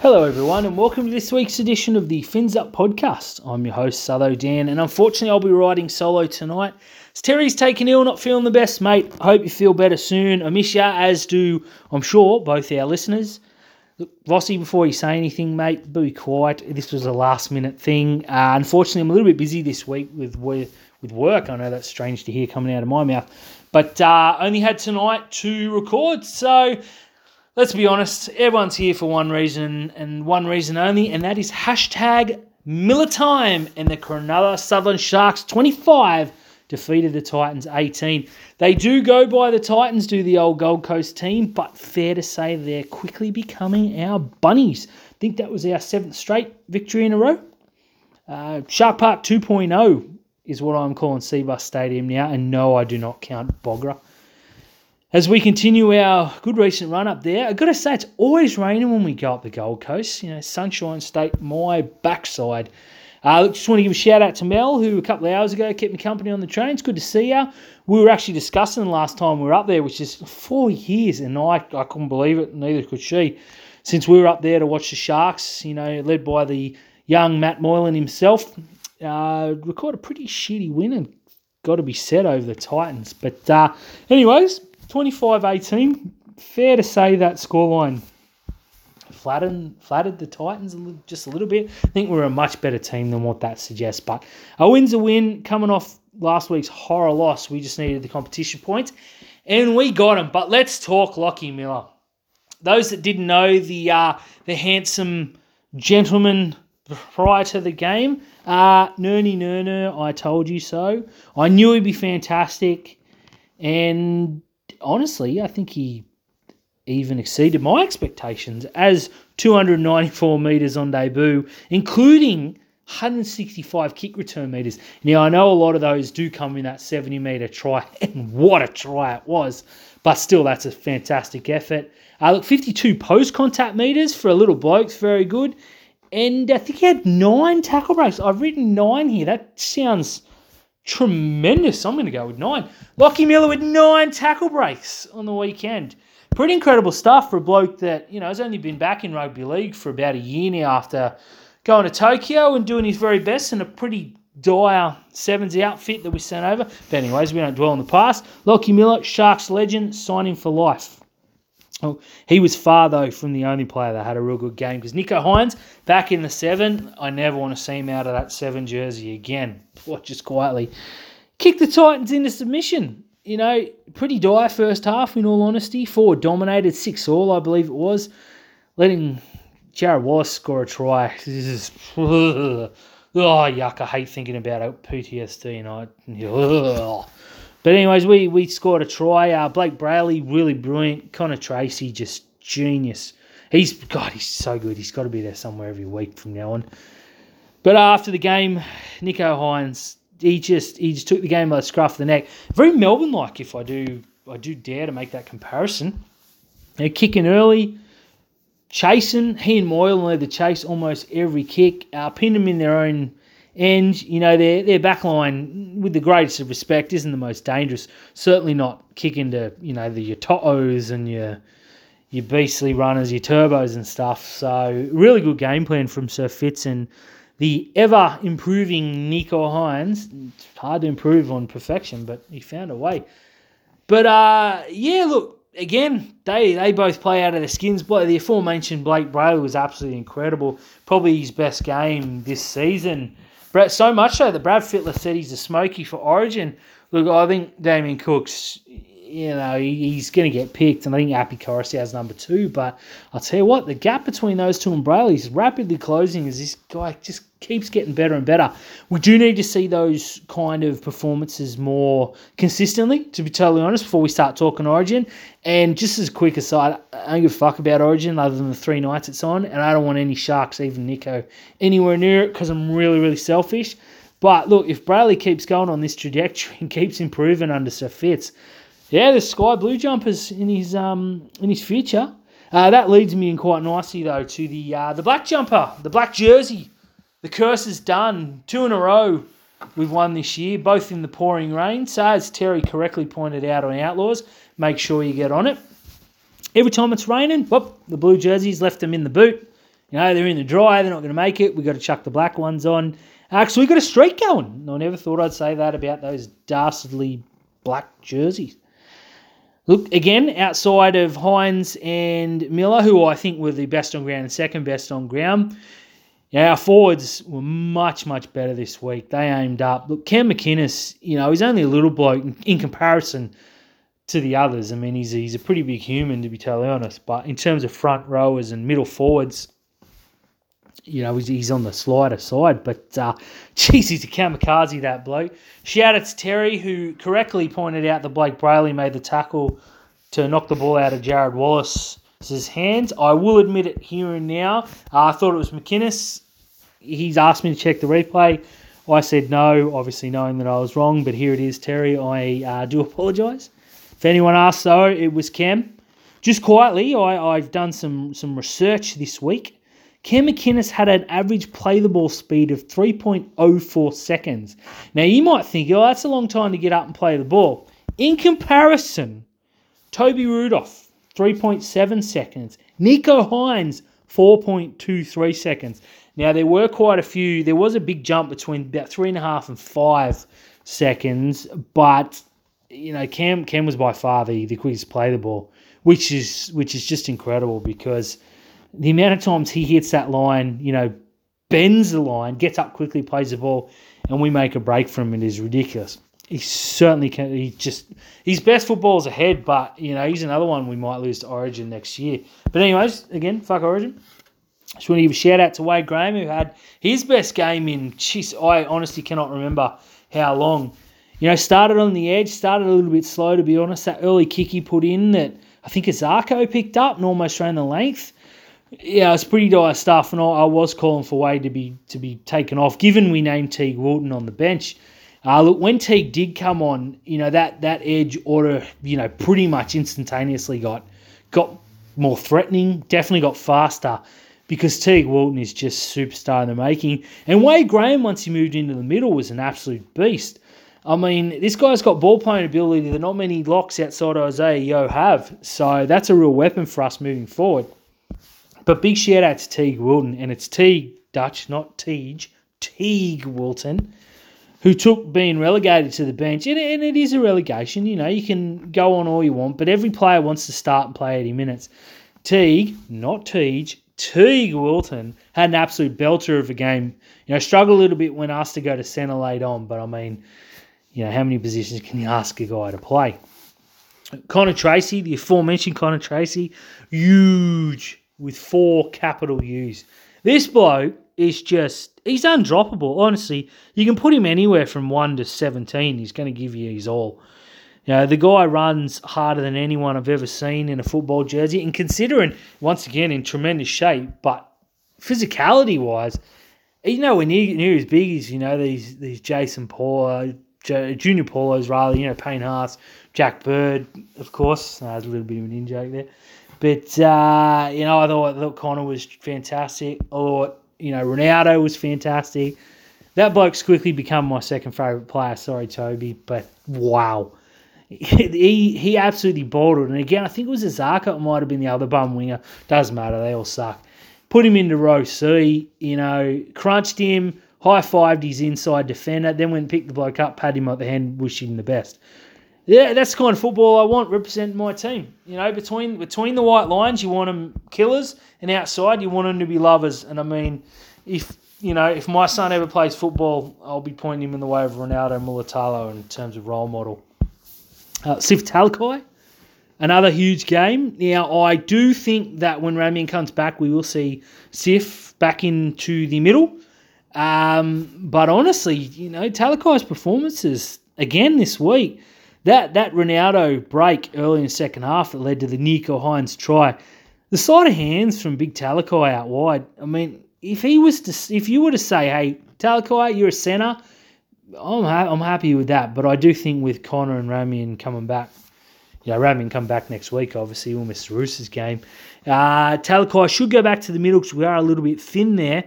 Hello, everyone, and welcome to this week's edition of the Fins Up podcast. I'm your host, Sutho Dan, and unfortunately, I'll be riding solo tonight. As Terry's taken ill, not feeling the best, mate. I hope you feel better soon. I miss you, as do, I'm sure, both our listeners. Look, Vossi, before you say anything, mate, be quiet. This was a last minute thing. Uh, unfortunately, I'm a little bit busy this week with with work. I know that's strange to hear coming out of my mouth, but uh, only had tonight to record. So let's be honest, everyone's here for one reason and one reason only, and that is hashtag Miller time. And the Cronulla Sutherland Sharks 25 defeated the Titans 18. They do go by the Titans, do the old Gold Coast team, but fair to say they're quickly becoming our bunnies. I think that was our seventh straight victory in a row. Uh, Shark Park 2.0 is what I'm calling Cbus Stadium now, and no, I do not count Bogra. As we continue our good recent run up there, I've got to say it's always raining when we go up the Gold Coast. You know, Sunshine State, my backside. Uh, just want to give a shout out to Mel, who a couple of hours ago kept me company on the train. It's good to see you. We were actually discussing the last time we were up there, which is four years, and I, I couldn't believe it, neither could she. Since we were up there to watch the Sharks, you know, led by the young Matt Moylan himself, uh, record a pretty shitty win and got to be set over the Titans. But, uh, anyways, 25 18, fair to say that scoreline flattened, flattered the Titans a little, just a little bit. I think we're a much better team than what that suggests. But a win's a win. Coming off last week's horror loss, we just needed the competition points, and we got them. But let's talk Lockie Miller. Those that didn't know the uh, the handsome gentleman prior to the game, uh, Nerny Nerner, I told you so. I knew he'd be fantastic, and honestly, I think he even exceeded my expectations as 294 metres on debut, including 165 kick return metres. Now, I know a lot of those do come in that 70 metre try, and what a try it was, but still, that's a fantastic effort. Uh, look, 52 post contact metres for a little bloke's very good. And I think he had nine tackle breaks. I've written nine here. That sounds tremendous. I'm going to go with nine. Lockie Miller with nine tackle breaks on the weekend pretty incredible stuff for a bloke that, you know, has only been back in rugby league for about a year now after going to Tokyo and doing his very best in a pretty dire sevens outfit that we sent over. But anyways, we don't dwell on the past. Lockie Miller, Sharks legend, signing for life. Oh, he was far though from the only player that had a real good game because Nicho Hynes back in the seven. I never want to see him out of that seven jersey again. What just quietly kicked the Titans into submission you know, pretty dire first half, in all honesty. Four dominated, six all, I believe it was. Letting Jarrod Wallace score a try. This is. Oh, yuck. I hate thinking about it. PTSD, and I. But, anyways, we, we scored a try. Uh, Blayke Brailey, really brilliant. Connor Tracey, just genius. He's, God, he's so good. He's got to be there somewhere every week from now on. But after the game, Nicho Hynes, he just he just took the game by the scruff of the neck. Very Melbourne like, if I do I do dare to make that comparison. They're kicking early, chasing. He and Moyle led the chase almost every kick. Uh, pinned them in their own end. You know their their back line, with the greatest of respect, isn't the most dangerous. Certainly not kicking to you know the your To'os and your your beastly runners, your turbos and stuff. So really good game plan from Sir Fitz and the ever improving Nicho Hynes. It's hard to improve on perfection, but he found a way. But uh, yeah, look, again, they they both play out of their skins. But the aforementioned Blayke Brailey was absolutely incredible. Probably his best game this season. Brett, so much so that Brad Fittler said he's a smoky for Origin. Look, I think Damien Cook's you know, he's going to get picked, and I think Api Koroisau has number two. But I'll tell you what, the gap between those two and Brailey is rapidly closing as this guy just keeps getting better and better. We do need to see those kind of performances more consistently, to be totally honest, before we start talking Origin. And just as a quick aside, I don't give a fuck about Origin other than the three nights it's on, and I don't want any Sharks, even Nico, anywhere near it because I'm really, really selfish. But look, if Brailey keeps going on this trajectory and keeps improving under Sir Fitz, yeah, the sky blue jumpers in his um in his future. Uh, that leads me in quite nicely though to the uh, the black jumper, the black jersey. The curse is done. Two in a row we've won this year, both in the pouring rain. So as Terry correctly pointed out on Outlaws, make sure you get on it. Every time it's raining, whoop, the blue jerseys left them in the boot. You know, they're in the dry, they're not going to make it. We've got to chuck the black ones on. Actually, we've got a streak going. I never thought I'd say that about those dastardly black jerseys. Look, again, outside of Hynes and Miller, who I think were the best on ground and second best on ground, yeah, our forwards were much, much better this week. They aimed up. Look, Cam McInnes, you know, he's only a little bloke in, in comparison to the others. I mean, he's, he's a pretty big human, to be totally honest. But in terms of front rowers and middle forwards, you know, he's, he's on the slider side. But, uh, geez, he's a kamikaze, that bloke. Shout out to Terry, who correctly pointed out that Blayke Brailey made the tackle to knock the ball out of Jarrod Wallace's hands. I will admit it here and now. Uh, I thought it was McInnes. He's asked me to check the replay. I said no, obviously knowing that I was wrong, but here it is, Terry. I uh, do apologise. If anyone asks, though, it was Cam. Just quietly, I, I've done some, some research this week Cam McInnes had an average play the ball speed of 3.04 seconds. Now you might think, oh, that's a long time to get up and play the ball. In comparison, Toby Rudolf, 3.7 seconds. Nicho Hynes, 4.23 seconds. Now there were quite a few. There was a big jump between about three and a half and five seconds, but you know Cam Cam was by far the, the quickest play the ball, which is which is just incredible because the amount of times he hits that line, you know, bends the line, gets up quickly, plays the ball, and we make a break from it is ridiculous. He certainly can. He just his best football's ahead, but you know he's another one we might lose to Origin next year. But anyways, again, fuck Origin. Just want to give a shout out to Wade Graham who had his best game in. Jeez, I honestly cannot remember how long. You know, started on the edge, started a little bit slow to be honest. That early kick he put in that I think Azarko picked up and almost ran the length yeah, it's pretty dire stuff, and I, I, was calling for Wade to be to be taken off, given we named Teague Wilton on the bench. Uh, look, when Teague did come on, you know that that edge order, you know, pretty much instantaneously got got more threatening. Definitely got faster because Teague Wilton is just superstar in the making. And Wade Graham, once he moved into the middle, was an absolute beast. I mean, this guy's got ball playing ability that not many locks outside Isaiah Yeo have. So that's a real weapon for us moving forward. But big shout out to Teague Wilton, and it's Teague Dutch, not Teague, Teague Wilton, who took being relegated to the bench. And, and it is a relegation, you know, you can go on all you want, but every player wants to start and play 80 minutes. Teague, not Teague, Teague Wilton had an absolute belter of a game. You know, struggled a little bit when asked to go to centre late on, but I mean, you know, how many positions can you ask a guy to play? Connor Tracey, the aforementioned Connor Tracey, huge with four capital U's. This bloke is just, he's undroppable. Honestly, you can put him anywhere from 1 to 17. He's going to give you his all. You know, the guy runs harder than anyone I've ever seen in a football jersey. And considering, once again, in tremendous shape, but physicality wise, you he's nowhere near, near as big as, you know, these these Jason Paulo, Junior Paulos, rather, you know, Payne Haas, Jack Bird, of course. Uh, there's a little bit of an in joke there. But uh, you know, I thought, I thought Connor was fantastic. I thought you know Ronaldo was fantastic. That bloke's quickly become my second favourite player. Sorry, Toby, but wow, he he absolutely it. And again, I think it was Azarko. It might have been the other bum winger. Doesn't matter. They all suck. Put him into row C. You know, crunched him, high fived his inside defender. Then went and picked the bloke up, pat him on the hand, wished him the best yeah, that's the kind of football I want representing my team. You know, between between the white lines, you want them killers, and outside, you want them to be lovers. And I mean, if you know, if my son ever plays football, I'll be pointing him in the way of Ronaldo Mulitalo in terms of role model. Uh, Sif Talakai, another huge game. Now, I do think that when Ramien comes back, we will see Sif back into the middle. Um, but honestly, you know, Talakai's performances again this week that that Ronaldo break early in the second half that led to the Nicho Hynes try, the side of hands from Big Talakai out wide. I mean, if he was to, if you were to say, "Hey, Talakai, you're a centre," I'm ha- I'm happy with that. But I do think with Connor and Ramien coming back, yeah, Ramien come back next week. Obviously, we'll miss Roos's game. Uh, Talakai should go back to the middle because we are a little bit thin there.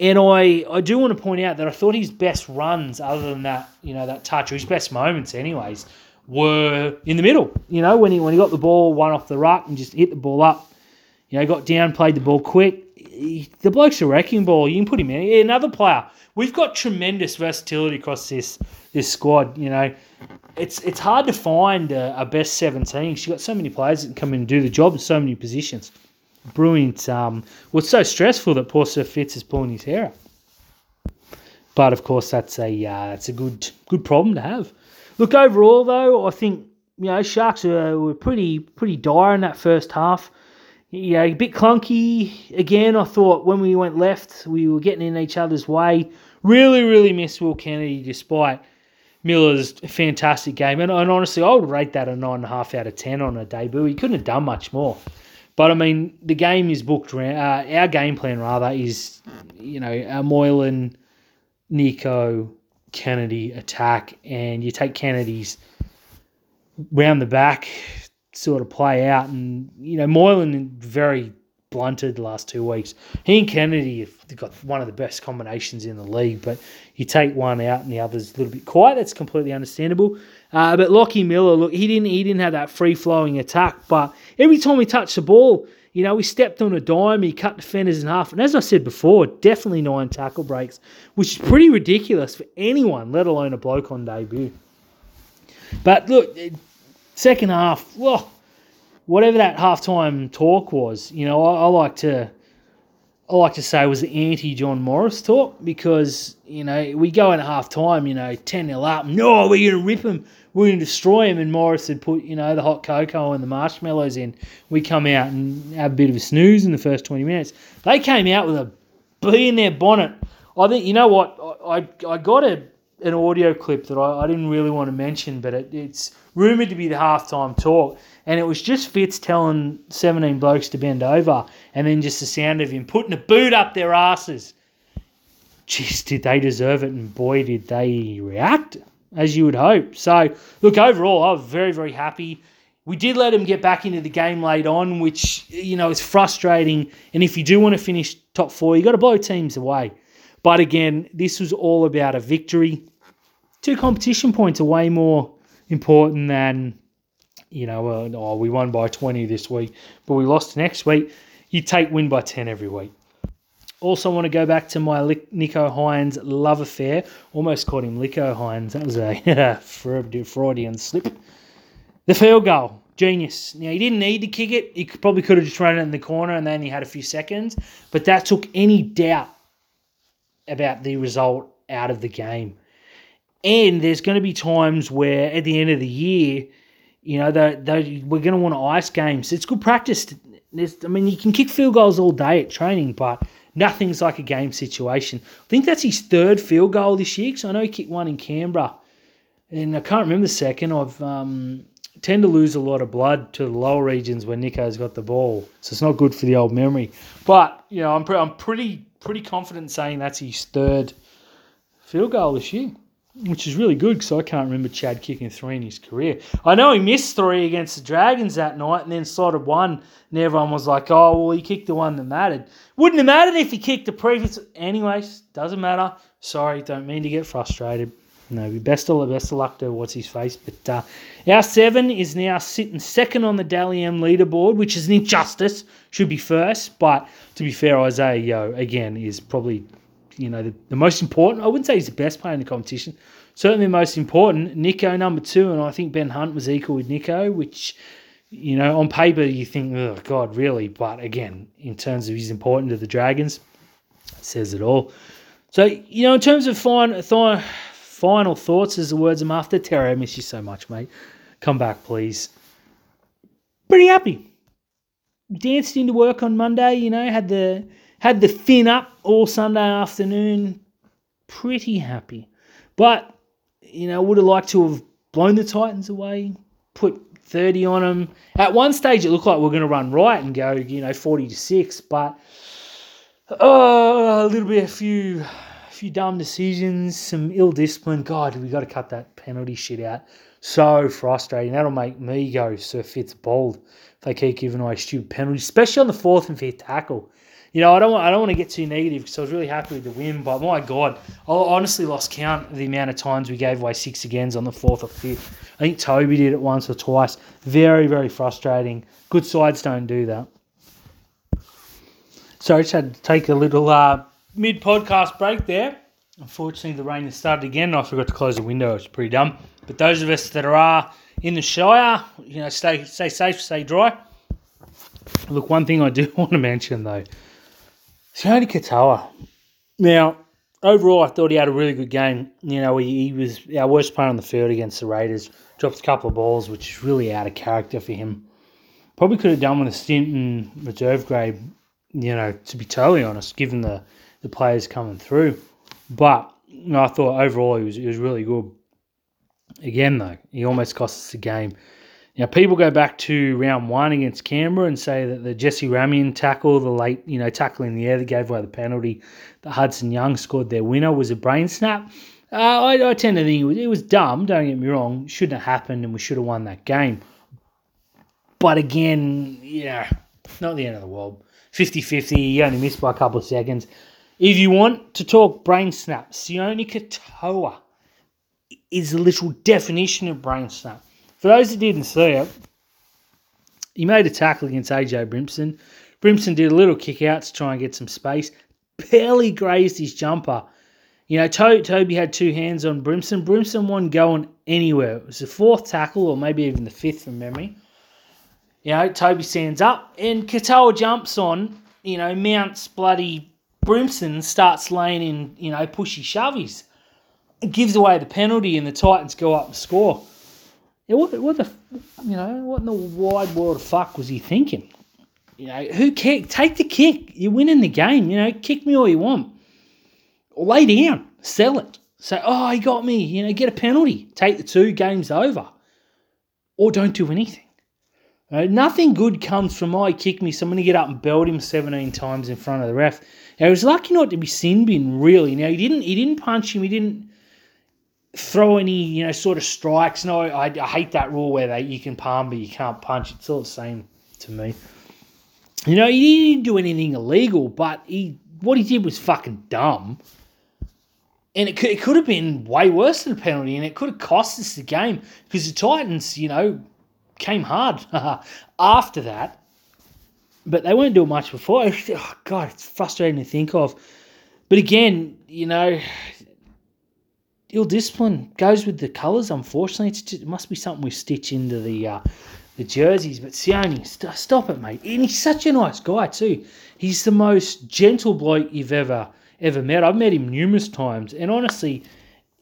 And I, I do want to point out that I thought his best runs, other than that, you know, that touch, or his best moments, anyways, were in the middle. You know, when he when he got the ball, one off the ruck and just hit the ball up. You know, got down, played the ball quick. he- the bloke's a wrecking ball. You can put him in. Another player. We've got tremendous versatility across this this squad. You know, it's it's hard to find a, a best seventeen. She's got so many players that can come in and do the job in so many positions. Brilliant. Um, was so stressful that poor Sir Fitz is pulling his hair up. But of course, that's a uh, that's a good good problem to have. Look, overall though, I think you know Sharks were, were pretty pretty dire in that first half. Yeah, a bit clunky again. I thought when we went left, we were getting in each other's way. Really, really missed Will Kennedy despite Miller's fantastic game. And, and honestly, I would rate that a nine and a half out of ten on a debut. He couldn't have done much more. But I mean, the game is booked. Around, uh, our game plan rather is, you know, Moylan, Nico, Kennedy attack, and you take Kennedy's round the back sort of play out. And, you know, Moylan very blunted the last two weeks. He and Kennedy have got one of the best combinations in the league, but you take one out and the other's a little bit quiet. That's completely understandable. Uh, but Lockie Miller, look, he didn't he didn't have that free flowing attack, but every time he touched the ball, you know, he stepped on a dime, he cut defenders in half. And as I said before, definitely nine tackle breaks, which is pretty ridiculous for anyone, let alone a bloke on debut. But look, second half, well, whatever that halftime talk was, you know, I, I like to I like to say was the anti John Morris talk because, you know, we go in half time, you know, 10 0 up. No, we're going to rip him. We're going to destroy him. And Morris had put, you know, the hot cocoa and the marshmallows in. We come out and have a bit of a snooze in the first 20 minutes. They came out with a bee in their bonnet. I think, you know what? I, I, I got a, an audio clip that I, I didn't really want to mention, but it, it's rumoured to be the halftime talk and it was just Fitz telling 17 blokes to bend over, and then just the sound of him putting a boot up their asses. Jeez, did they deserve it? And boy, did they react, as you would hope. So, look, overall, I was very, very happy. We did let him get back into the game late on, which, you know, is frustrating. And if you do want to finish top four, you've got to blow teams away. But again, this was all about a victory. Two competition points are way more important than you know, uh, oh, we won by 20 this week, but we lost next week. You take win by 10 every week. Also, want to go back to my Nicho Hynes love affair. Almost called him Lico Hynes. That was a Freudian slip. The field goal, genius. Now he didn't need to kick it. He probably could have just run it in the corner, and then he had a few seconds. But that took any doubt about the result out of the game. And there's going to be times where, at the end of the year, you know, they, they, we're going to want to ice games. It's good practice. I mean, you can kick field goals all day at training, but nothing's like a game situation. I think that's his third field goal this year because I know he kicked one in Canberra. And I can't remember the second. I've um, tend to lose a lot of blood to the lower regions when Nico's got the ball, so it's not good for the old memory. But you know, I'm pre- I'm pretty pretty confident saying that's his third field goal this year which is really good because I can't remember Chad kicking three in his career. I know he missed three against the Dragons that night and then slotted one, and everyone was like, oh, well, he kicked the one that mattered. Wouldn't have mattered if he kicked the previous. Anyways, doesn't matter. Sorry, don't mean to get frustrated. No, best of best of luck to what's his face. But uh, our seven is now sitting second on the Dally M leaderboard, which is an injustice. Should be first, but to be fair, Isaiah Yeo again is probably you know, the, the most important. I wouldn't say he's the best player in the competition. Certainly the most important. Nico number two, and I think Ben Hunt was equal with Nico, which you know on paper you think, oh God, really? But again, in terms of he's important to the Dragons, says it all. So you know, in terms of fine, final thoughts, as the words I'm after, Terry, I miss you so much, mate. Come back, please. Pretty happy. Danced into work on Monday. You know, had the had the fin up all Sunday afternoon. Pretty happy. But, you know, would have liked to have blown the Titans away, put 30 on them. At one stage, it looked like we are going to run right and go, you know, 40 to 6. But, oh, a little bit, a few, a few dumb decisions, some ill discipline. God, we got to cut that penalty shit out. So frustrating. That'll make me go Sir Fitz bold if they keep giving away stupid penalties, especially on the fourth and fifth tackle you know, I don't want I don't want to get too negative because I was really happy with the win, but my God, I honestly lost count of the amount of times we gave away six agains on the fourth or fifth. I think Toby did it once or twice. Very, very frustrating. Good sides don't do that. So I just had to take a little uh, mid podcast break there. Unfortunately, the rain has started again. and I forgot to close the window. It's pretty dumb. But those of us that are in the Shire, you know, stay stay safe, stay dry. Look, one thing I do want to mention though, Sione Katoa. Now, overall, I thought he had a really good game. You know, he, he was our worst player on the field against the Raiders. Dropped a couple of balls, which is really out of character for him. Probably could have done with a stint in reserve grade. You know, to be totally honest, given the the players coming through. But you know, I thought overall he was he was really good. Again, though, he almost cost us the game. Now, people go back to round one against Canberra and say that the Jesse Ramien tackle, the late, you know, tackle in the air that gave away the penalty, that Hudson Young scored their winner, was a brain snap. Uh, I, I, tend to think it was, it was dumb, don't get me wrong. Shouldn't have happened and we should have won that game. But again, yeah, not the end of the world. 50 50, you only missed by a couple of seconds. If you want to talk brain snap, Sione Katoa is a little definition of brain snap. For those who didn't see it, he made a tackle against AJ Brimson. Brimson did a little kick out to try and get some space, barely grazed his jumper. You know, to- Toby had two hands on Brimson. Brimson wasn't going anywhere. It was the fourth tackle, or maybe even the fifth from memory. You know, Toby stands up and Katoa jumps on, you know, mounts bloody Brimson starts laying in, you know, pushy shovies. It gives away the penalty and the Titans go up and score. Yeah, what, what the, you know, what in the wide world of fuck was he thinking? You know, who cares? Take the kick. You're winning the game. You know, kick me all you want. Or lay down. Sell it. Say, oh, he got me. You know, get a penalty. Take the two games over. Or don't do anything. Uh, nothing good comes from, oh, he kicked me, so I'm going to get up and belt him 17 times in front of the ref. Now, he was lucky not to be sin bin, really. Now, he didn't he didn't punch him. He didn't throw any, you know, sort of strikes. No, I, I hate that rule where they you can palm but you can't punch. It's all the same to me. You know, he didn't do anything illegal, but he what he did was fucking dumb. And it could, it could have been way worse than a penalty, and it could have cost us the game because the Titans, you know, came hard after that. But they weren't doing much before. Oh, God, it's frustrating to think of. But again, you know, ill discipline goes with the colours. Unfortunately, just, it must be something we stitch into the uh, the jerseys. But Sione, st- stop it, mate. And he's such a nice guy too. He's the most gentle bloke you've ever ever met. I've met him numerous times, and honestly,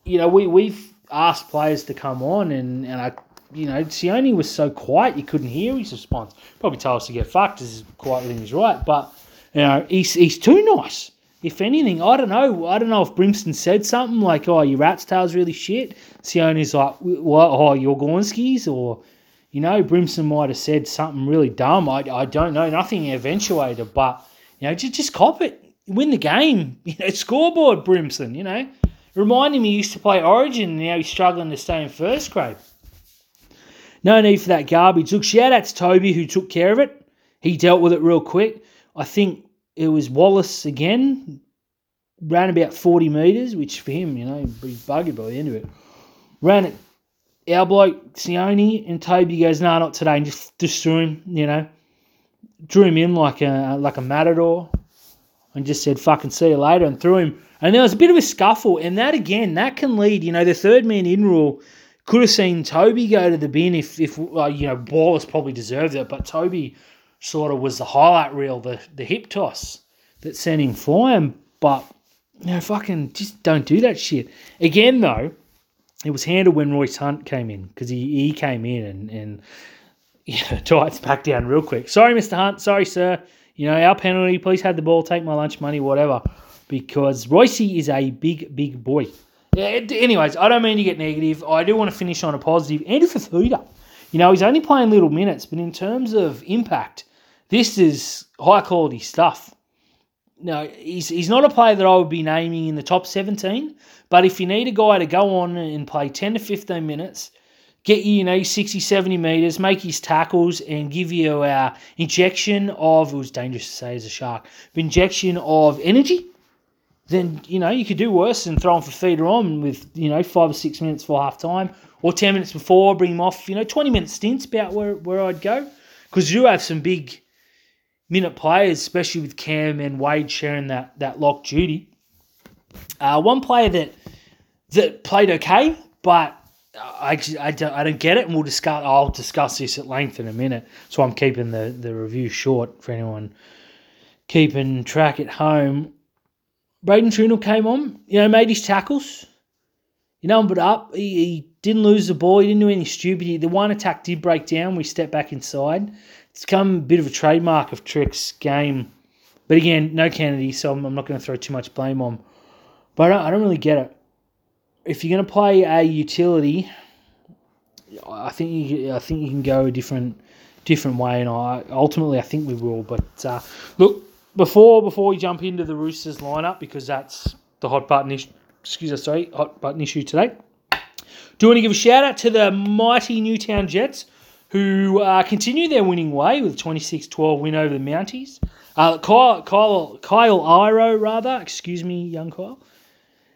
you know, we we've asked players to come on, and and I. You know, Sione was so quiet you couldn't hear his response. Probably told us to get fucked, as quiet thing is right. But you know, he's he's too nice if anything, I don't know. I don't know if Brimson said something like, "Oh, your rat's tail's really shit." Sione's like, "What? Oh, your Gornskis?" Or, you know, Brimson might have said something really dumb. I, I don't know. Nothing eventuated, but you know, just just cop it, win the game. You know, scoreboard, Brimson. You know, remind him he used to play Origin, and now he's struggling to stay in first grade. No need for that garbage. Look, shout out to Toby who took care of it. He dealt with it real quick. I think it was Wallace again, ran about 40 metres, which for him, you know, pretty buggy by the end of it. Ran it. Our bloke, Sione, and Toby goes, no, nah, not today, and just, just threw him, you know. Drew him in like a like a matador and just said, fucking see you later, and threw him. And there was a bit of a scuffle, and that again, that can lead, you know, the third man in rule could have seen Toby go to the bin if, if uh, you know, Wallace probably deserved it, but Toby sort of was the highlight reel, the, the hip toss that sent him flying. But, you know, fucking just don't do that shit. Again, though, it was handled when Royce Hunt came in because he, he came in and, and yeah, Titans back down real quick. Sorry, Mr. Hunt. Sorry, sir. You know, our penalty. Please have the ball, take my lunch money, whatever. Because Royce is a big, big boy. Yeah, anyways, I don't mean to get negative. I do want to finish on a positive. Andrew Fifita. You know, he's only playing little minutes, but in terms of impact, this is high quality stuff. Now, he's, he's not a player that I would be naming in the top 17, but if you need a guy to go on and play 10 to 15 minutes, get you, you know, 60, 70 metres, make his tackles, and give you our injection of, it was dangerous to say as a shark, injection of energy, then, you know, you could do worse than throw him for feeder on with, you know, five or six minutes for half time, or 10 minutes before, bring him off, you know, 20 minute stints about where, where I'd go. Because you have some big minute players, especially with Cam and Wade sharing that that lock duty. Uh, one player that that played okay, but I, I, don't, I don't get it, and we'll discuss. I'll discuss this at length in a minute. So I'm keeping the, the review short for anyone keeping track at home. Braydon Trindall came on, you know, made his tackles. You know, but up. He, he didn't lose the ball. He didn't do any stupid. The one attack did break down. We stepped back inside. It's become a bit of a trademark of Trick's game. But again, no Kennedy, so I'm, I'm not going to throw too much blame on. But I don't, I don't really get it. If you're going to play a utility, I think you, I think you can go a different different way, and I ultimately I think we will. But uh, look, before before we jump into the Roosters lineup because that's the hot button issue. Excuse us, sorry, hot button issue today. Do want to give a shout out to the mighty Newtown Jets who uh, continue their winning way with a 26-12 win over the Mounties. Uh, Kyle, Kyle, Kyle Iro, rather, excuse me, young Kyle.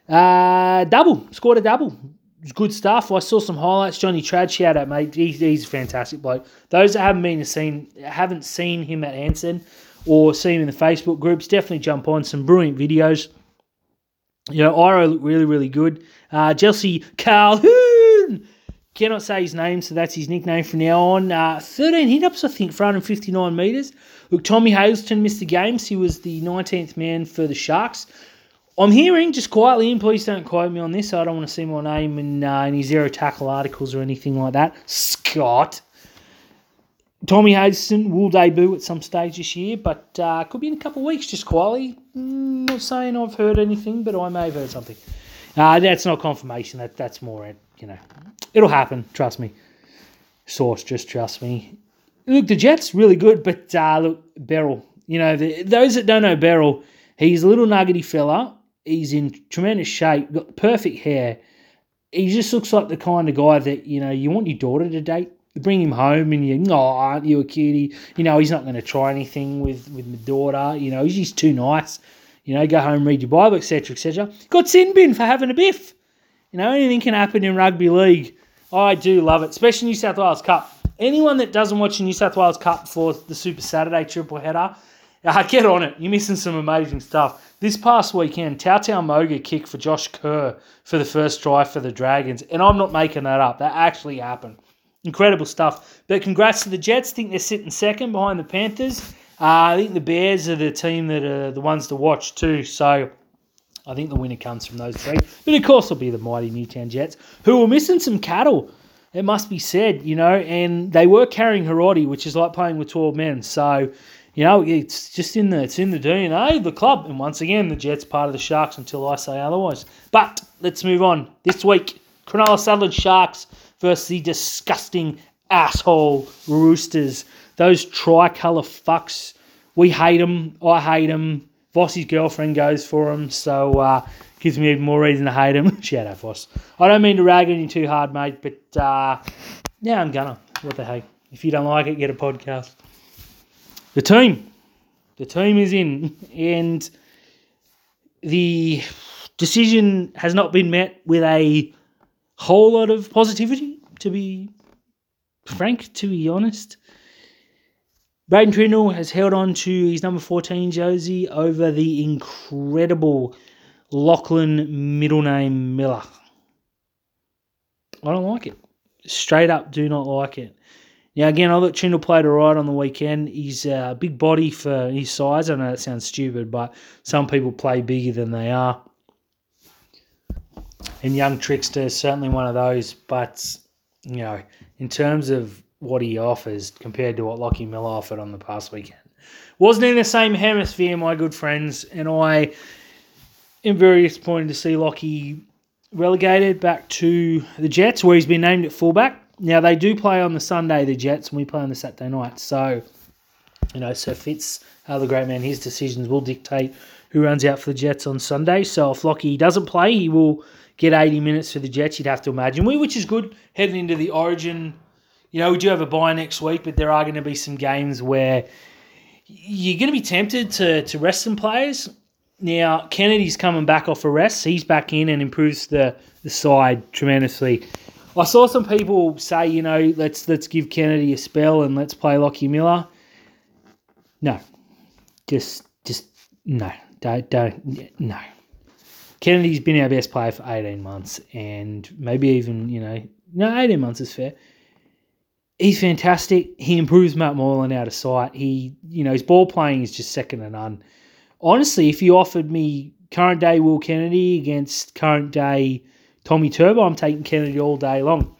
Uh, double, scored a double. Good stuff. I saw some highlights. Johnny Trad, shout out, mate. He's, he's a fantastic bloke. Those that haven't been seen, haven't seen him at Henson, or seen him in the Facebook groups, definitely jump on some brilliant videos. You know, Iro looked really, really good. Uh, Chelsea Calhoun cannot say his name, so that's his nickname from now on. Uh, 13 hit ups, I think, for 159 metres. Look, Tommy Hazelton missed the games. He was the 19th man for the Sharks. I'm hearing, just quietly, and please don't quote me on this, I don't want to see my name in uh, any zero tackle articles or anything like that. Scott Tommy Hazelton will debut at some stage this year, but uh, could be in a couple of weeks, just quietly. Mm, not saying I've heard anything, but I may have heard something. Uh, that's not confirmation. That that's more, it. you know, it'll happen. Trust me. Source, just trust me. Look, the Jets really good, but uh, look, Beryl. You know, the, those that don't know Beryl, he's a little nuggety fella. He's in tremendous shape, got perfect hair. He just looks like the kind of guy that you know you want your daughter to date bring him home and you, oh, aren't you a cutie? You know, he's not going to try anything with, with my daughter. You know, he's just too nice. You know, go home, read your Bible, etc., etc. Got sin bin for having a biff. You know, anything can happen in rugby league. I do love it, especially New South Wales Cup. Anyone that doesn't watch the New South Wales Cup for the Super Saturday triple header, uh, get on it. You're missing some amazing stuff. This past weekend, Tautau Moga kicked for Josh Kerr for the first try for the Dragons, and I'm not making that up. That actually happened. Incredible stuff. But congrats to the Jets. Think they're sitting second behind the Panthers. Uh, I think the Bears are the team that are the ones to watch too. So I think the winner comes from those three. But of course, it'll be the mighty Newtown Jets, who were missing some cattle. It must be said, you know, and they were carrying Hiroti, which is like playing with 12 men. So, you know, it's just in the it's in the DNA of the club. And once again, the Jets part of the Sharks until I say otherwise. But let's move on. This week, Cronulla Sutherland Sharks versus the disgusting asshole Roosters. Those tricolour fucks. We hate them. I hate them. Vossy's girlfriend goes for them, so uh, gives me even more reason to hate him. Shout out, Voss. I don't mean to rag on you too hard, mate, but uh, yeah, I'm gonna. What the heck? If you don't like it, get a podcast. The team. The team is in, and the decision has not been met with a whole lot of positivity, to be frank, to be honest. Braydon Trindall has held on to his number 14 jersey over the incredible Lachlan middle name Miller. I don't like it. Straight up, do not like it. Now, again, I thought Trindall played all right on the weekend. He's a big body for his size. I know that sounds stupid, but some people play bigger than they are and Young Trickster is certainly one of those. But you know, in terms of what he offers compared to what Lockie Miller offered on the past weekend, wasn't in the same hemisphere, my good friends. And I am very disappointed to see Lockie relegated back to the Jets, where he's been named at fullback. Now they do play on the Sunday, the Jets, and we play on the Saturday night. So, you know, Sir Fitz, the great man, his decisions will dictate who runs out for the Jets on Sunday. So if Lockie doesn't play, he will get 80 minutes for the Jets, you'd have to imagine. We, which is good heading into the Origin. You know, we do have a bye next week, but there are going to be some games where you're going to be tempted to, to rest some players. Now, Kennedy's coming back off a rest. He's back in and improves the, the side tremendously. I saw some people say, you know, let's let's give Kennedy a spell and let's play Lockie Miller. No, just, just no, don't, don't, no. Kennedy's been our best player for 18 months, and maybe even, you know, no, 18 months is fair. He's fantastic. He improves Matt Moylan out of sight. He, you know, his ball playing is just second to none. Honestly, if you offered me current day Will Kennedy against current day Tommy Turbo, I'm taking Kennedy all day long.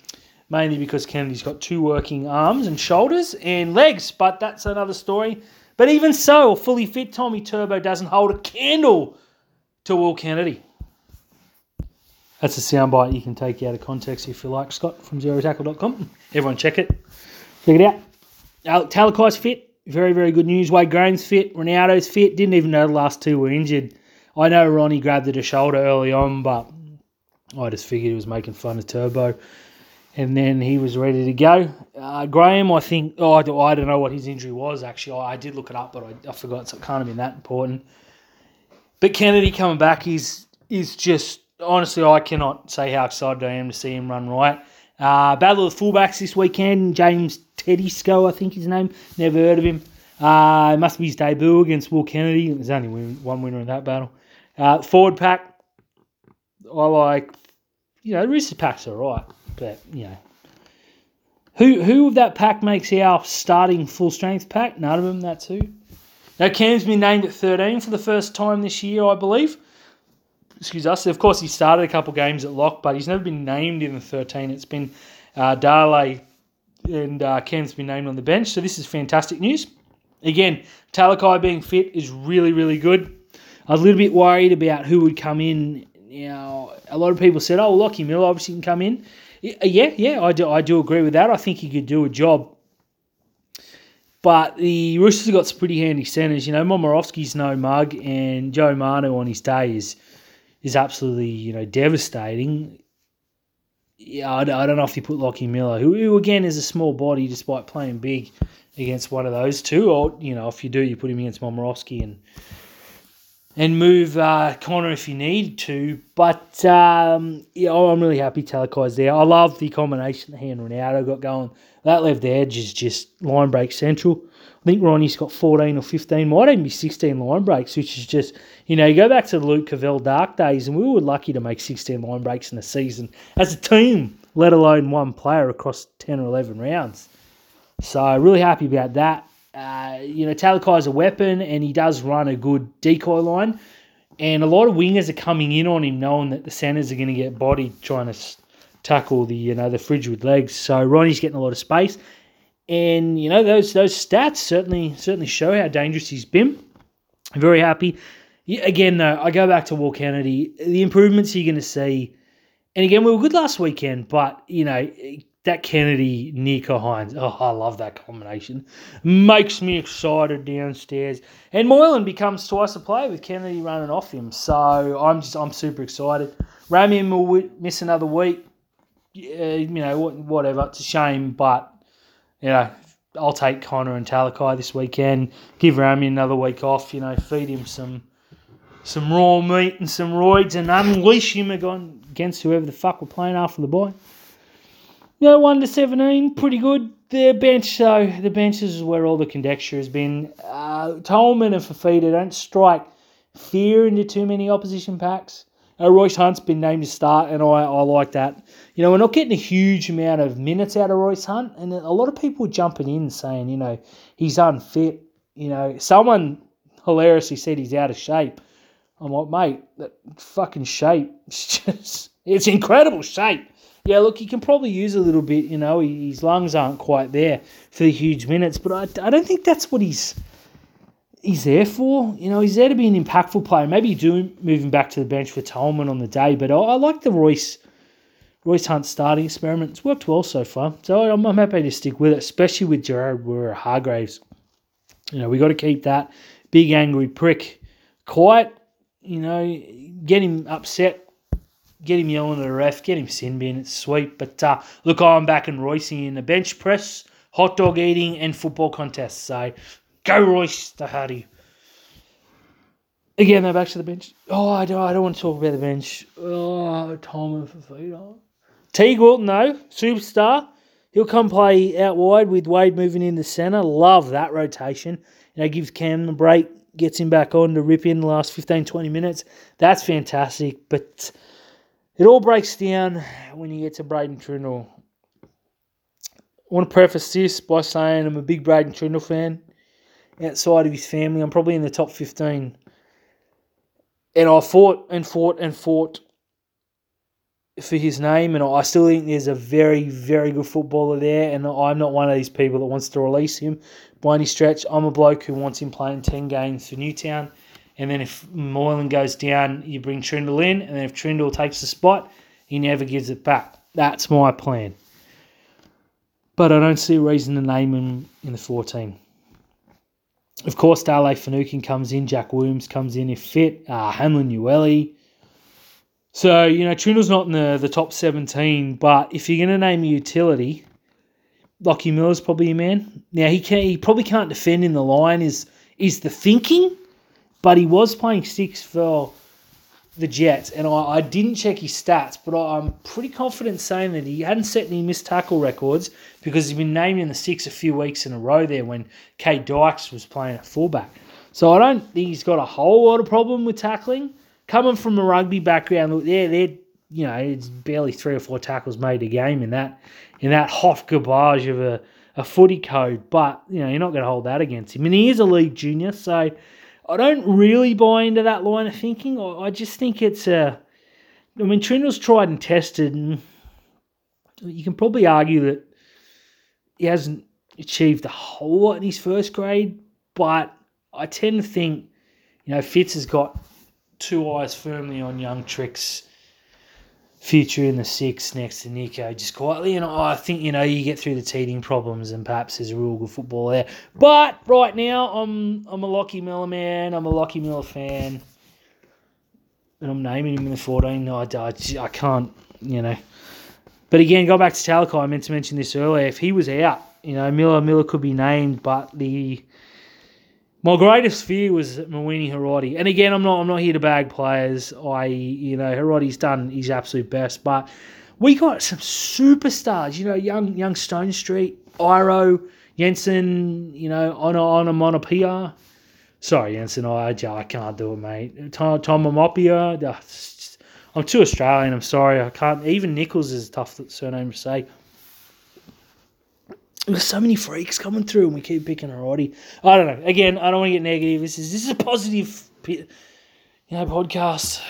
Mainly because Kennedy's got two working arms and shoulders and legs, but that's another story. But even so, fully fit Tommy Turbo doesn't hold a candle to Will Kennedy. That's a soundbite you can take out of context if you like, Scott, from zerotackle.com. Everyone check it. Check it out. Talakai's fit. Very, very good news. Wade Graham's fit. Ronaldo's fit. Didn't even know the last two were injured. I know Ronnie grabbed at a shoulder early on, but I just figured he was making fun of Turbo. And then he was ready to go. Uh, Graham, I think, oh, I don't know what his injury was, actually. I, I did look it up, but I, I forgot. So it can't have been that important. But Kennedy coming back is is just honestly, I cannot say how excited I am to see him run right. Uh, Battle of the fullbacks this weekend. James Tedesco, I think his name. Never heard of him. Uh, it must be his debut against Will Kennedy. There's only one winner in that battle. Uh, forward pack, I like. You know, the Roosters pack's right, but you know, who who of that pack makes our starting full strength pack? None of them. That's who. Now Cam's been named at 13 for the first time this year, I believe excuse us. Of course, he started a couple games at lock, but he's never been named in the 13. It's been uh, Dale and uh, Ken's been named on the bench, so this is fantastic news. Again, Talakai being fit is really, really good. I was a little bit worried about who would come in. You know, a lot of people said, "Oh, Lockie Miller obviously can come in." Yeah, yeah, I do. I do agree with that. I think he could do a job. But the Roosters have got some pretty handy centres. You know, Momirovski's no mug, and Joe Manu on his day is is absolutely you know devastating. Yeah, I, I don't know if you put Lockie Miller, who, who again is a small body despite playing big, against one of those two, or you know if you do, you put him against Momirovski and and move uh, Connor if you need to. But um, yeah, I'm really happy Talakai's there. I love the combination that he and Ronaldo got going. That left edge is just line break central. I think Ronnie's got 14 or 15, might even be 16 line breaks, which is just, you know, you go back to the Luke Covell dark days, and we were lucky to make 16 line breaks in a season as a team, let alone one player across 10 or 11 rounds. So, really happy about that. Uh, you know, Talakai's a weapon, and he does run a good decoy line. And a lot of wingers are coming in on him, knowing that the centres are going to get bodied trying to tackle the you know the fridge with legs. So Ronnie's getting a lot of space. And you know those those stats certainly certainly show how dangerous he's been. Very happy. Again, though, I go back to Will Kennedy. The improvements you're going to see, and again, we were good last weekend, but you know that Kennedy Nicho Hynes. Oh, I love that combination. Makes me excited downstairs. And Moylan becomes twice a player with Kennedy running off him. So I'm just I'm super excited. Ramien will miss another week. you know, whatever. It's a shame, but you know, I'll take Connor and Talakai this weekend. Give Rami another week off. You know, feed him some some raw meat and some roids and unleash him against whoever the fuck we're playing after the bye. Know, one to seventeen, pretty good. The bench, though, the bench is where all the conjecture has been. Uh, Tolman and Fifita don't strike fear into too many opposition packs. Uh, Royce Hunt's been named to start, and I, I like that. You know, we're not getting a huge amount of minutes out of Royce Hunt, and a lot of people jumping in saying, you know, he's unfit. You know, someone hilariously said he's out of shape. I'm like, mate, that fucking shape, it's just, it's incredible shape. Yeah, look, he can probably use a little bit, you know, his lungs aren't quite there for the huge minutes, but I, I don't think that's what he's he's there for. You know, he's there to be an impactful player. Maybe you do move him back to the bench for Tolman on the day, but I, I like the Royce Royce Hunt starting experiment. It's worked well so far, so I'm, I'm happy to stick with it, especially with Jared Waerea-Hargreaves. You know, we got to keep that big angry prick quiet. You know, get him upset, get him yelling at the ref, get him sin bin. It's sweet. But uh, look, I'm back in Royce in the bench press, hot dog eating, and football contests. So Go Royce the Hardy. Again, they're back to the bench. Oh, I don't, I don't want to talk about the bench. Oh, Tom Fafita. Teague Wilton, though, superstar. He'll come play out wide with Wade moving in the centre. Love that rotation. You know, gives Cam a break, gets him back on to rip in the last 15, 20 minutes. That's fantastic. But it all breaks down when you get to Braydon Trindall. I want to preface this by saying I'm a big Braydon Trindall fan. Outside of his family, I'm probably in the top 15. And I fought and fought and fought for his name, and I still think there's a very, very good footballer there. And I'm not one of these people that wants to release him by any stretch. I'm a bloke who wants him playing 10 games for Newtown. And then if Moylan goes down, you bring Trindall in. And then if Trindall takes the spot, he never gives it back. That's my plan. But I don't see a reason to name him in the 14. Of course, Dale Finucane comes in. Jack Williams comes in if fit. Uh, Hamlin Uele. So, you know, Trindall's not in the, the top 17, but if you're going to name a utility, Lockie Miller's probably a man. Now, he can he probably can't defend in the line, is is the thinking, but he was playing six for the Jets, and I, I didn't check his stats, but I, am pretty confident saying that he hadn't set any missed tackle records because he's been named in the six a few weeks in a row there when Kade Dykes was playing at fullback. So I don't think he's got a whole lot of problem with tackling coming from a rugby background, look, they're, they're you know, it's barely three or four tackles made a game in that in that hot garbage of a, a footy code. But, you know, you're not going to hold that against him. And he is a league junior, so I don't really buy into that line of thinking. I, just think it's a. I mean, Trindall's tried and tested, and you can probably argue that he hasn't achieved a whole lot in his first grade, but I tend to think, you know, Fitz has got two eyes firmly on young Tricks future in the six next to Nicho just quietly. And I think, you know, you get through the teething problems and perhaps there's a real good football there. But right now, I'm I'm a Lockie Miller man. I'm a Lockie Miller fan. And I'm naming him in the 14. I, I, I can't, you know. But again, go back to Talakai. I meant to mention this earlier. If he was out, you know, Miller Miller could be named, but the my greatest fear was Mawene Hiroti. And again, I'm not I'm not here to bag players. I you know, Hiroti's done his absolute best, but we got some superstars, you know, young young Stone Street, Iro, Jensen, you know, on a on a Monopia. Sorry, Jensen, I, I can't do it, mate. Tom, Tom I'm too Australian, I'm sorry. I can't even Nichols is a tough surname to say. There's so many freaks coming through, and we keep picking already. I don't know. Again, I don't want to get negative. This is this is a positive, you know, podcast.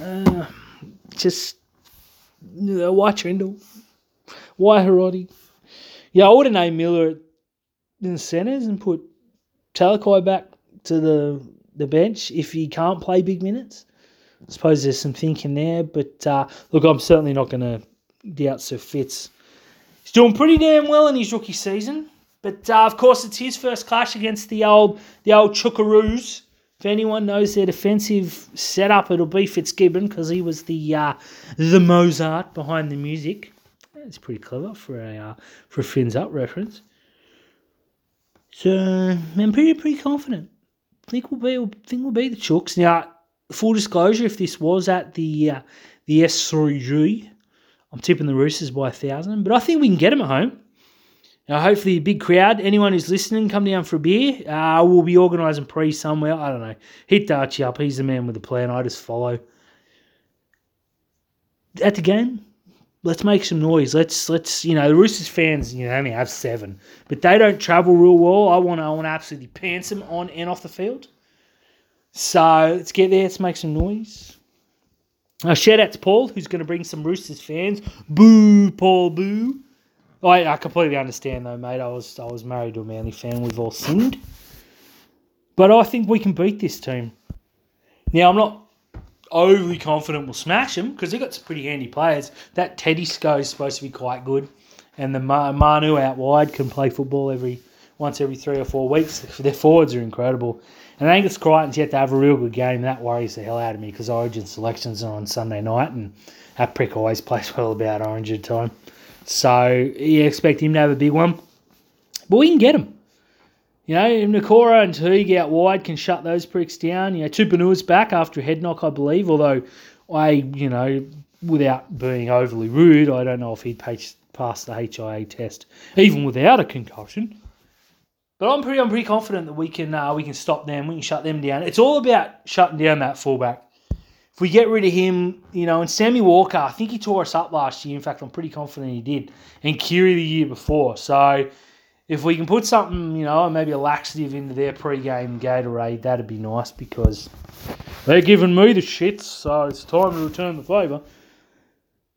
Uh, just you know, why Trindall? Why Hiroti? Yeah, I would have named Miller in the centres and put Talakai back to the the bench if he can't play big minutes. I suppose there's some thinking there, but uh, look, I'm certainly not going to doubt Sir Fitz He's doing pretty damn well in his rookie season. But uh, of course, it's his first clash against the old the old Chuckaroos. If anyone knows their defensive setup, it'll be Fitzgibbon because he was the uh, the Mozart behind the music. That's pretty clever for a uh, for a fins up reference. So I'm pretty pretty confident. Think we'll be think we'll be the Chooks now. Full disclosure: if this was at the uh, the SCG, I'm tipping the Roosters by a thousand, but I think we can get them at home. Now, hopefully, a big crowd. Anyone who's listening, come down for a beer. Uh, we'll be organising pre somewhere. I don't know. Hit Darcy up. He's the man with the plan. I just follow. At the game, let's make some noise. Let's let's you know the Roosters fans you know only have seven, but they don't travel real well. I want to I want to absolutely pants them on and off the field. So let's get there. Let's make some noise. A shout out to Paul, who's going to bring some Roosters fans. Boo, Paul, boo. I, I completely understand though, mate. I was I was married to a Manly fan. We've all sinned, but I think we can beat this team. Now I'm not overly confident we'll smash them because they've got some pretty handy players. That Teddy Tedesco is supposed to be quite good, and the Manu out wide can play football every once every three or four weeks. Their forwards are incredible. And Angus Crichton's yet to have a real good game. That worries the hell out of me because Origin selections are on Sunday night, and that prick always plays well about Origin time. So you expect him to have a big one. But we can get him. You know, if Nikora and Teig out wide can shut those pricks down. You know, Tupouniua's back after a head knock, I believe, although I, you know, without being overly rude, I don't know if he'd pass the HIA test, even without a concussion. But I'm pretty, I'm pretty confident that we can, uh, we can stop them. We can shut them down. It's all about shutting down that fullback. If we get rid of him, you know, and Sammy Walker, I think he tore us up last year. In fact, I'm pretty confident he did. And Keary the year before. So if we can put something, you know, maybe a laxative into their pre-game Gatorade, that'd be nice because they're giving me the shits. So it's time to return the favour.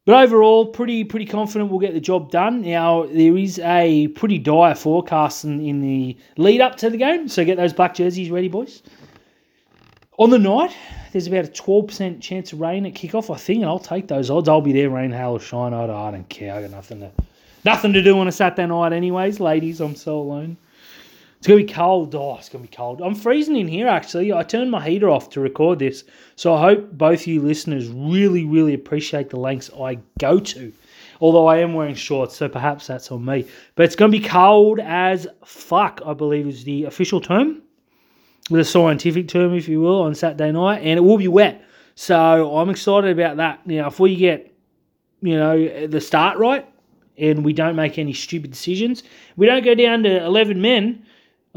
But overall, pretty pretty confident we'll get the job done. Now there is a pretty dire forecast in, in the lead up to the game, so get those black jerseys ready, boys. On the night, there's about a twelve percent chance of rain at kickoff, I think, and I'll take those odds. I'll be there, rain, hail, or shine. I don't, I don't care. I got nothing to nothing to do on a Saturday night, anyways, ladies. I'm so alone. It's gonna be cold. Oh, it's gonna be cold. I'm freezing in here actually. I turned my heater off to record this, so I hope both you listeners really, really appreciate the lengths I go to. Although I am wearing shorts, so perhaps that's on me. But it's gonna be cold as fuck. I believe is the official term, the scientific term, if you will, on Saturday night, and it will be wet. So I'm excited about that. Now, if we get, you know, the start right, and we don't make any stupid decisions, we don't go down to 11 men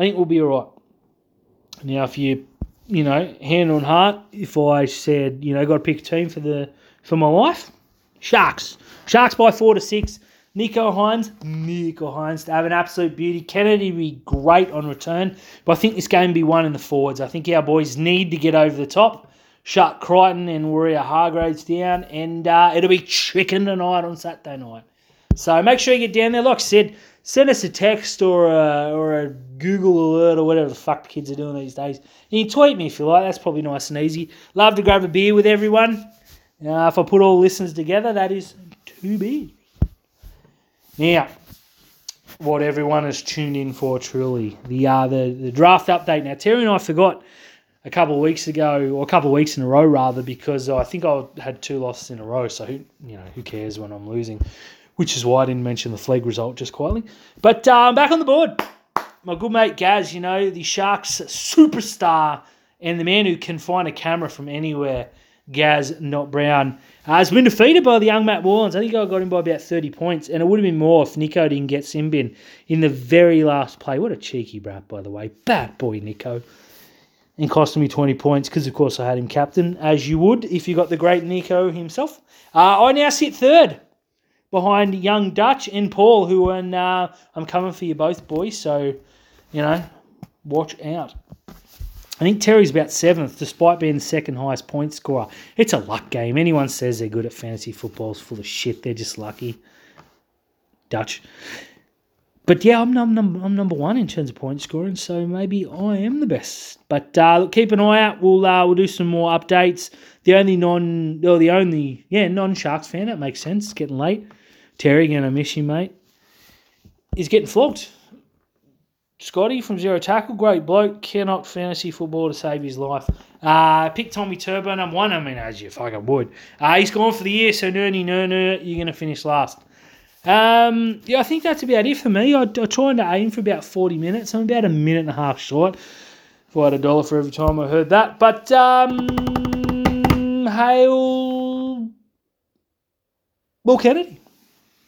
I think we'll be all right. Now, if you, you know, hand on heart, if I said, you know, got to pick a team for the for my life, Sharks. Sharks by four to six. Nicho Hynes, Nicho Hynes to have an absolute beauty. Kennedy be great on return, but I think this game be won in the forwards. I think our boys need to get over the top, shut Crichton and Waerea-Hargreaves down, and uh, it'll be chicken tonight on Saturday night. So make sure you get down there. Like I said, send us a text or a, or a Google alert or whatever the fuck the kids are doing these days. You tweet me if you like. That's probably nice and easy. Love to grab a beer with everyone. Uh, if I put all listeners together, that is two beers. Now, what everyone has tuned in for truly the uh, the the draft update. Now, Terry and I forgot a couple of weeks ago, or a couple of weeks in a row rather, because I think I had two losses in a row. So who you know who cares when I'm losing? Which is why I didn't mention the flag result just quietly. But uh, back on the board. My good mate Gaz, you know, the Sharks superstar and the man who can find a camera from anywhere, Gaz, not Brown, uh, has been defeated by the young Matt Warlands. I think I got him by about 30 points, and it would have been more if Nicho didn't get sin bin in the very last play. What a cheeky brat, by the way. Bad boy, Nicho. And costing me 20 points because, of course, I had him captain, as you would if you got the great Nicho himself. Uh, I now sit third behind young Dutch and Paul, who and uh, I'm coming for you both, boys. So, you know, watch out. I think Terry's about seventh, despite being the second highest point scorer. It's a luck game. Anyone says they're good at fantasy football is full of shit. They're just lucky. Dutch. But yeah, I'm, I'm, I'm number one in terms of point scoring, so maybe I am the best. But uh, look, keep an eye out. We'll uh, we'll do some more updates. The only non, or the only yeah non Sharks fan that makes sense. It's getting late. Terry, gonna miss you, mate. He's getting flogged. Scotty from Zero Tackle, great bloke, cannot fantasy football to save his life. Uh, pick Tommy Turbo, number one. I mean, as you fucking would. Uh, he's gone for the year, so nerdy ner you're going to finish last. Um, yeah, I think that's about it for me. I, I trying to aim for about 40 minutes. I'm about a minute and a half short. If I had a dollar for every time I heard that. But, um, hail Will Kennedy.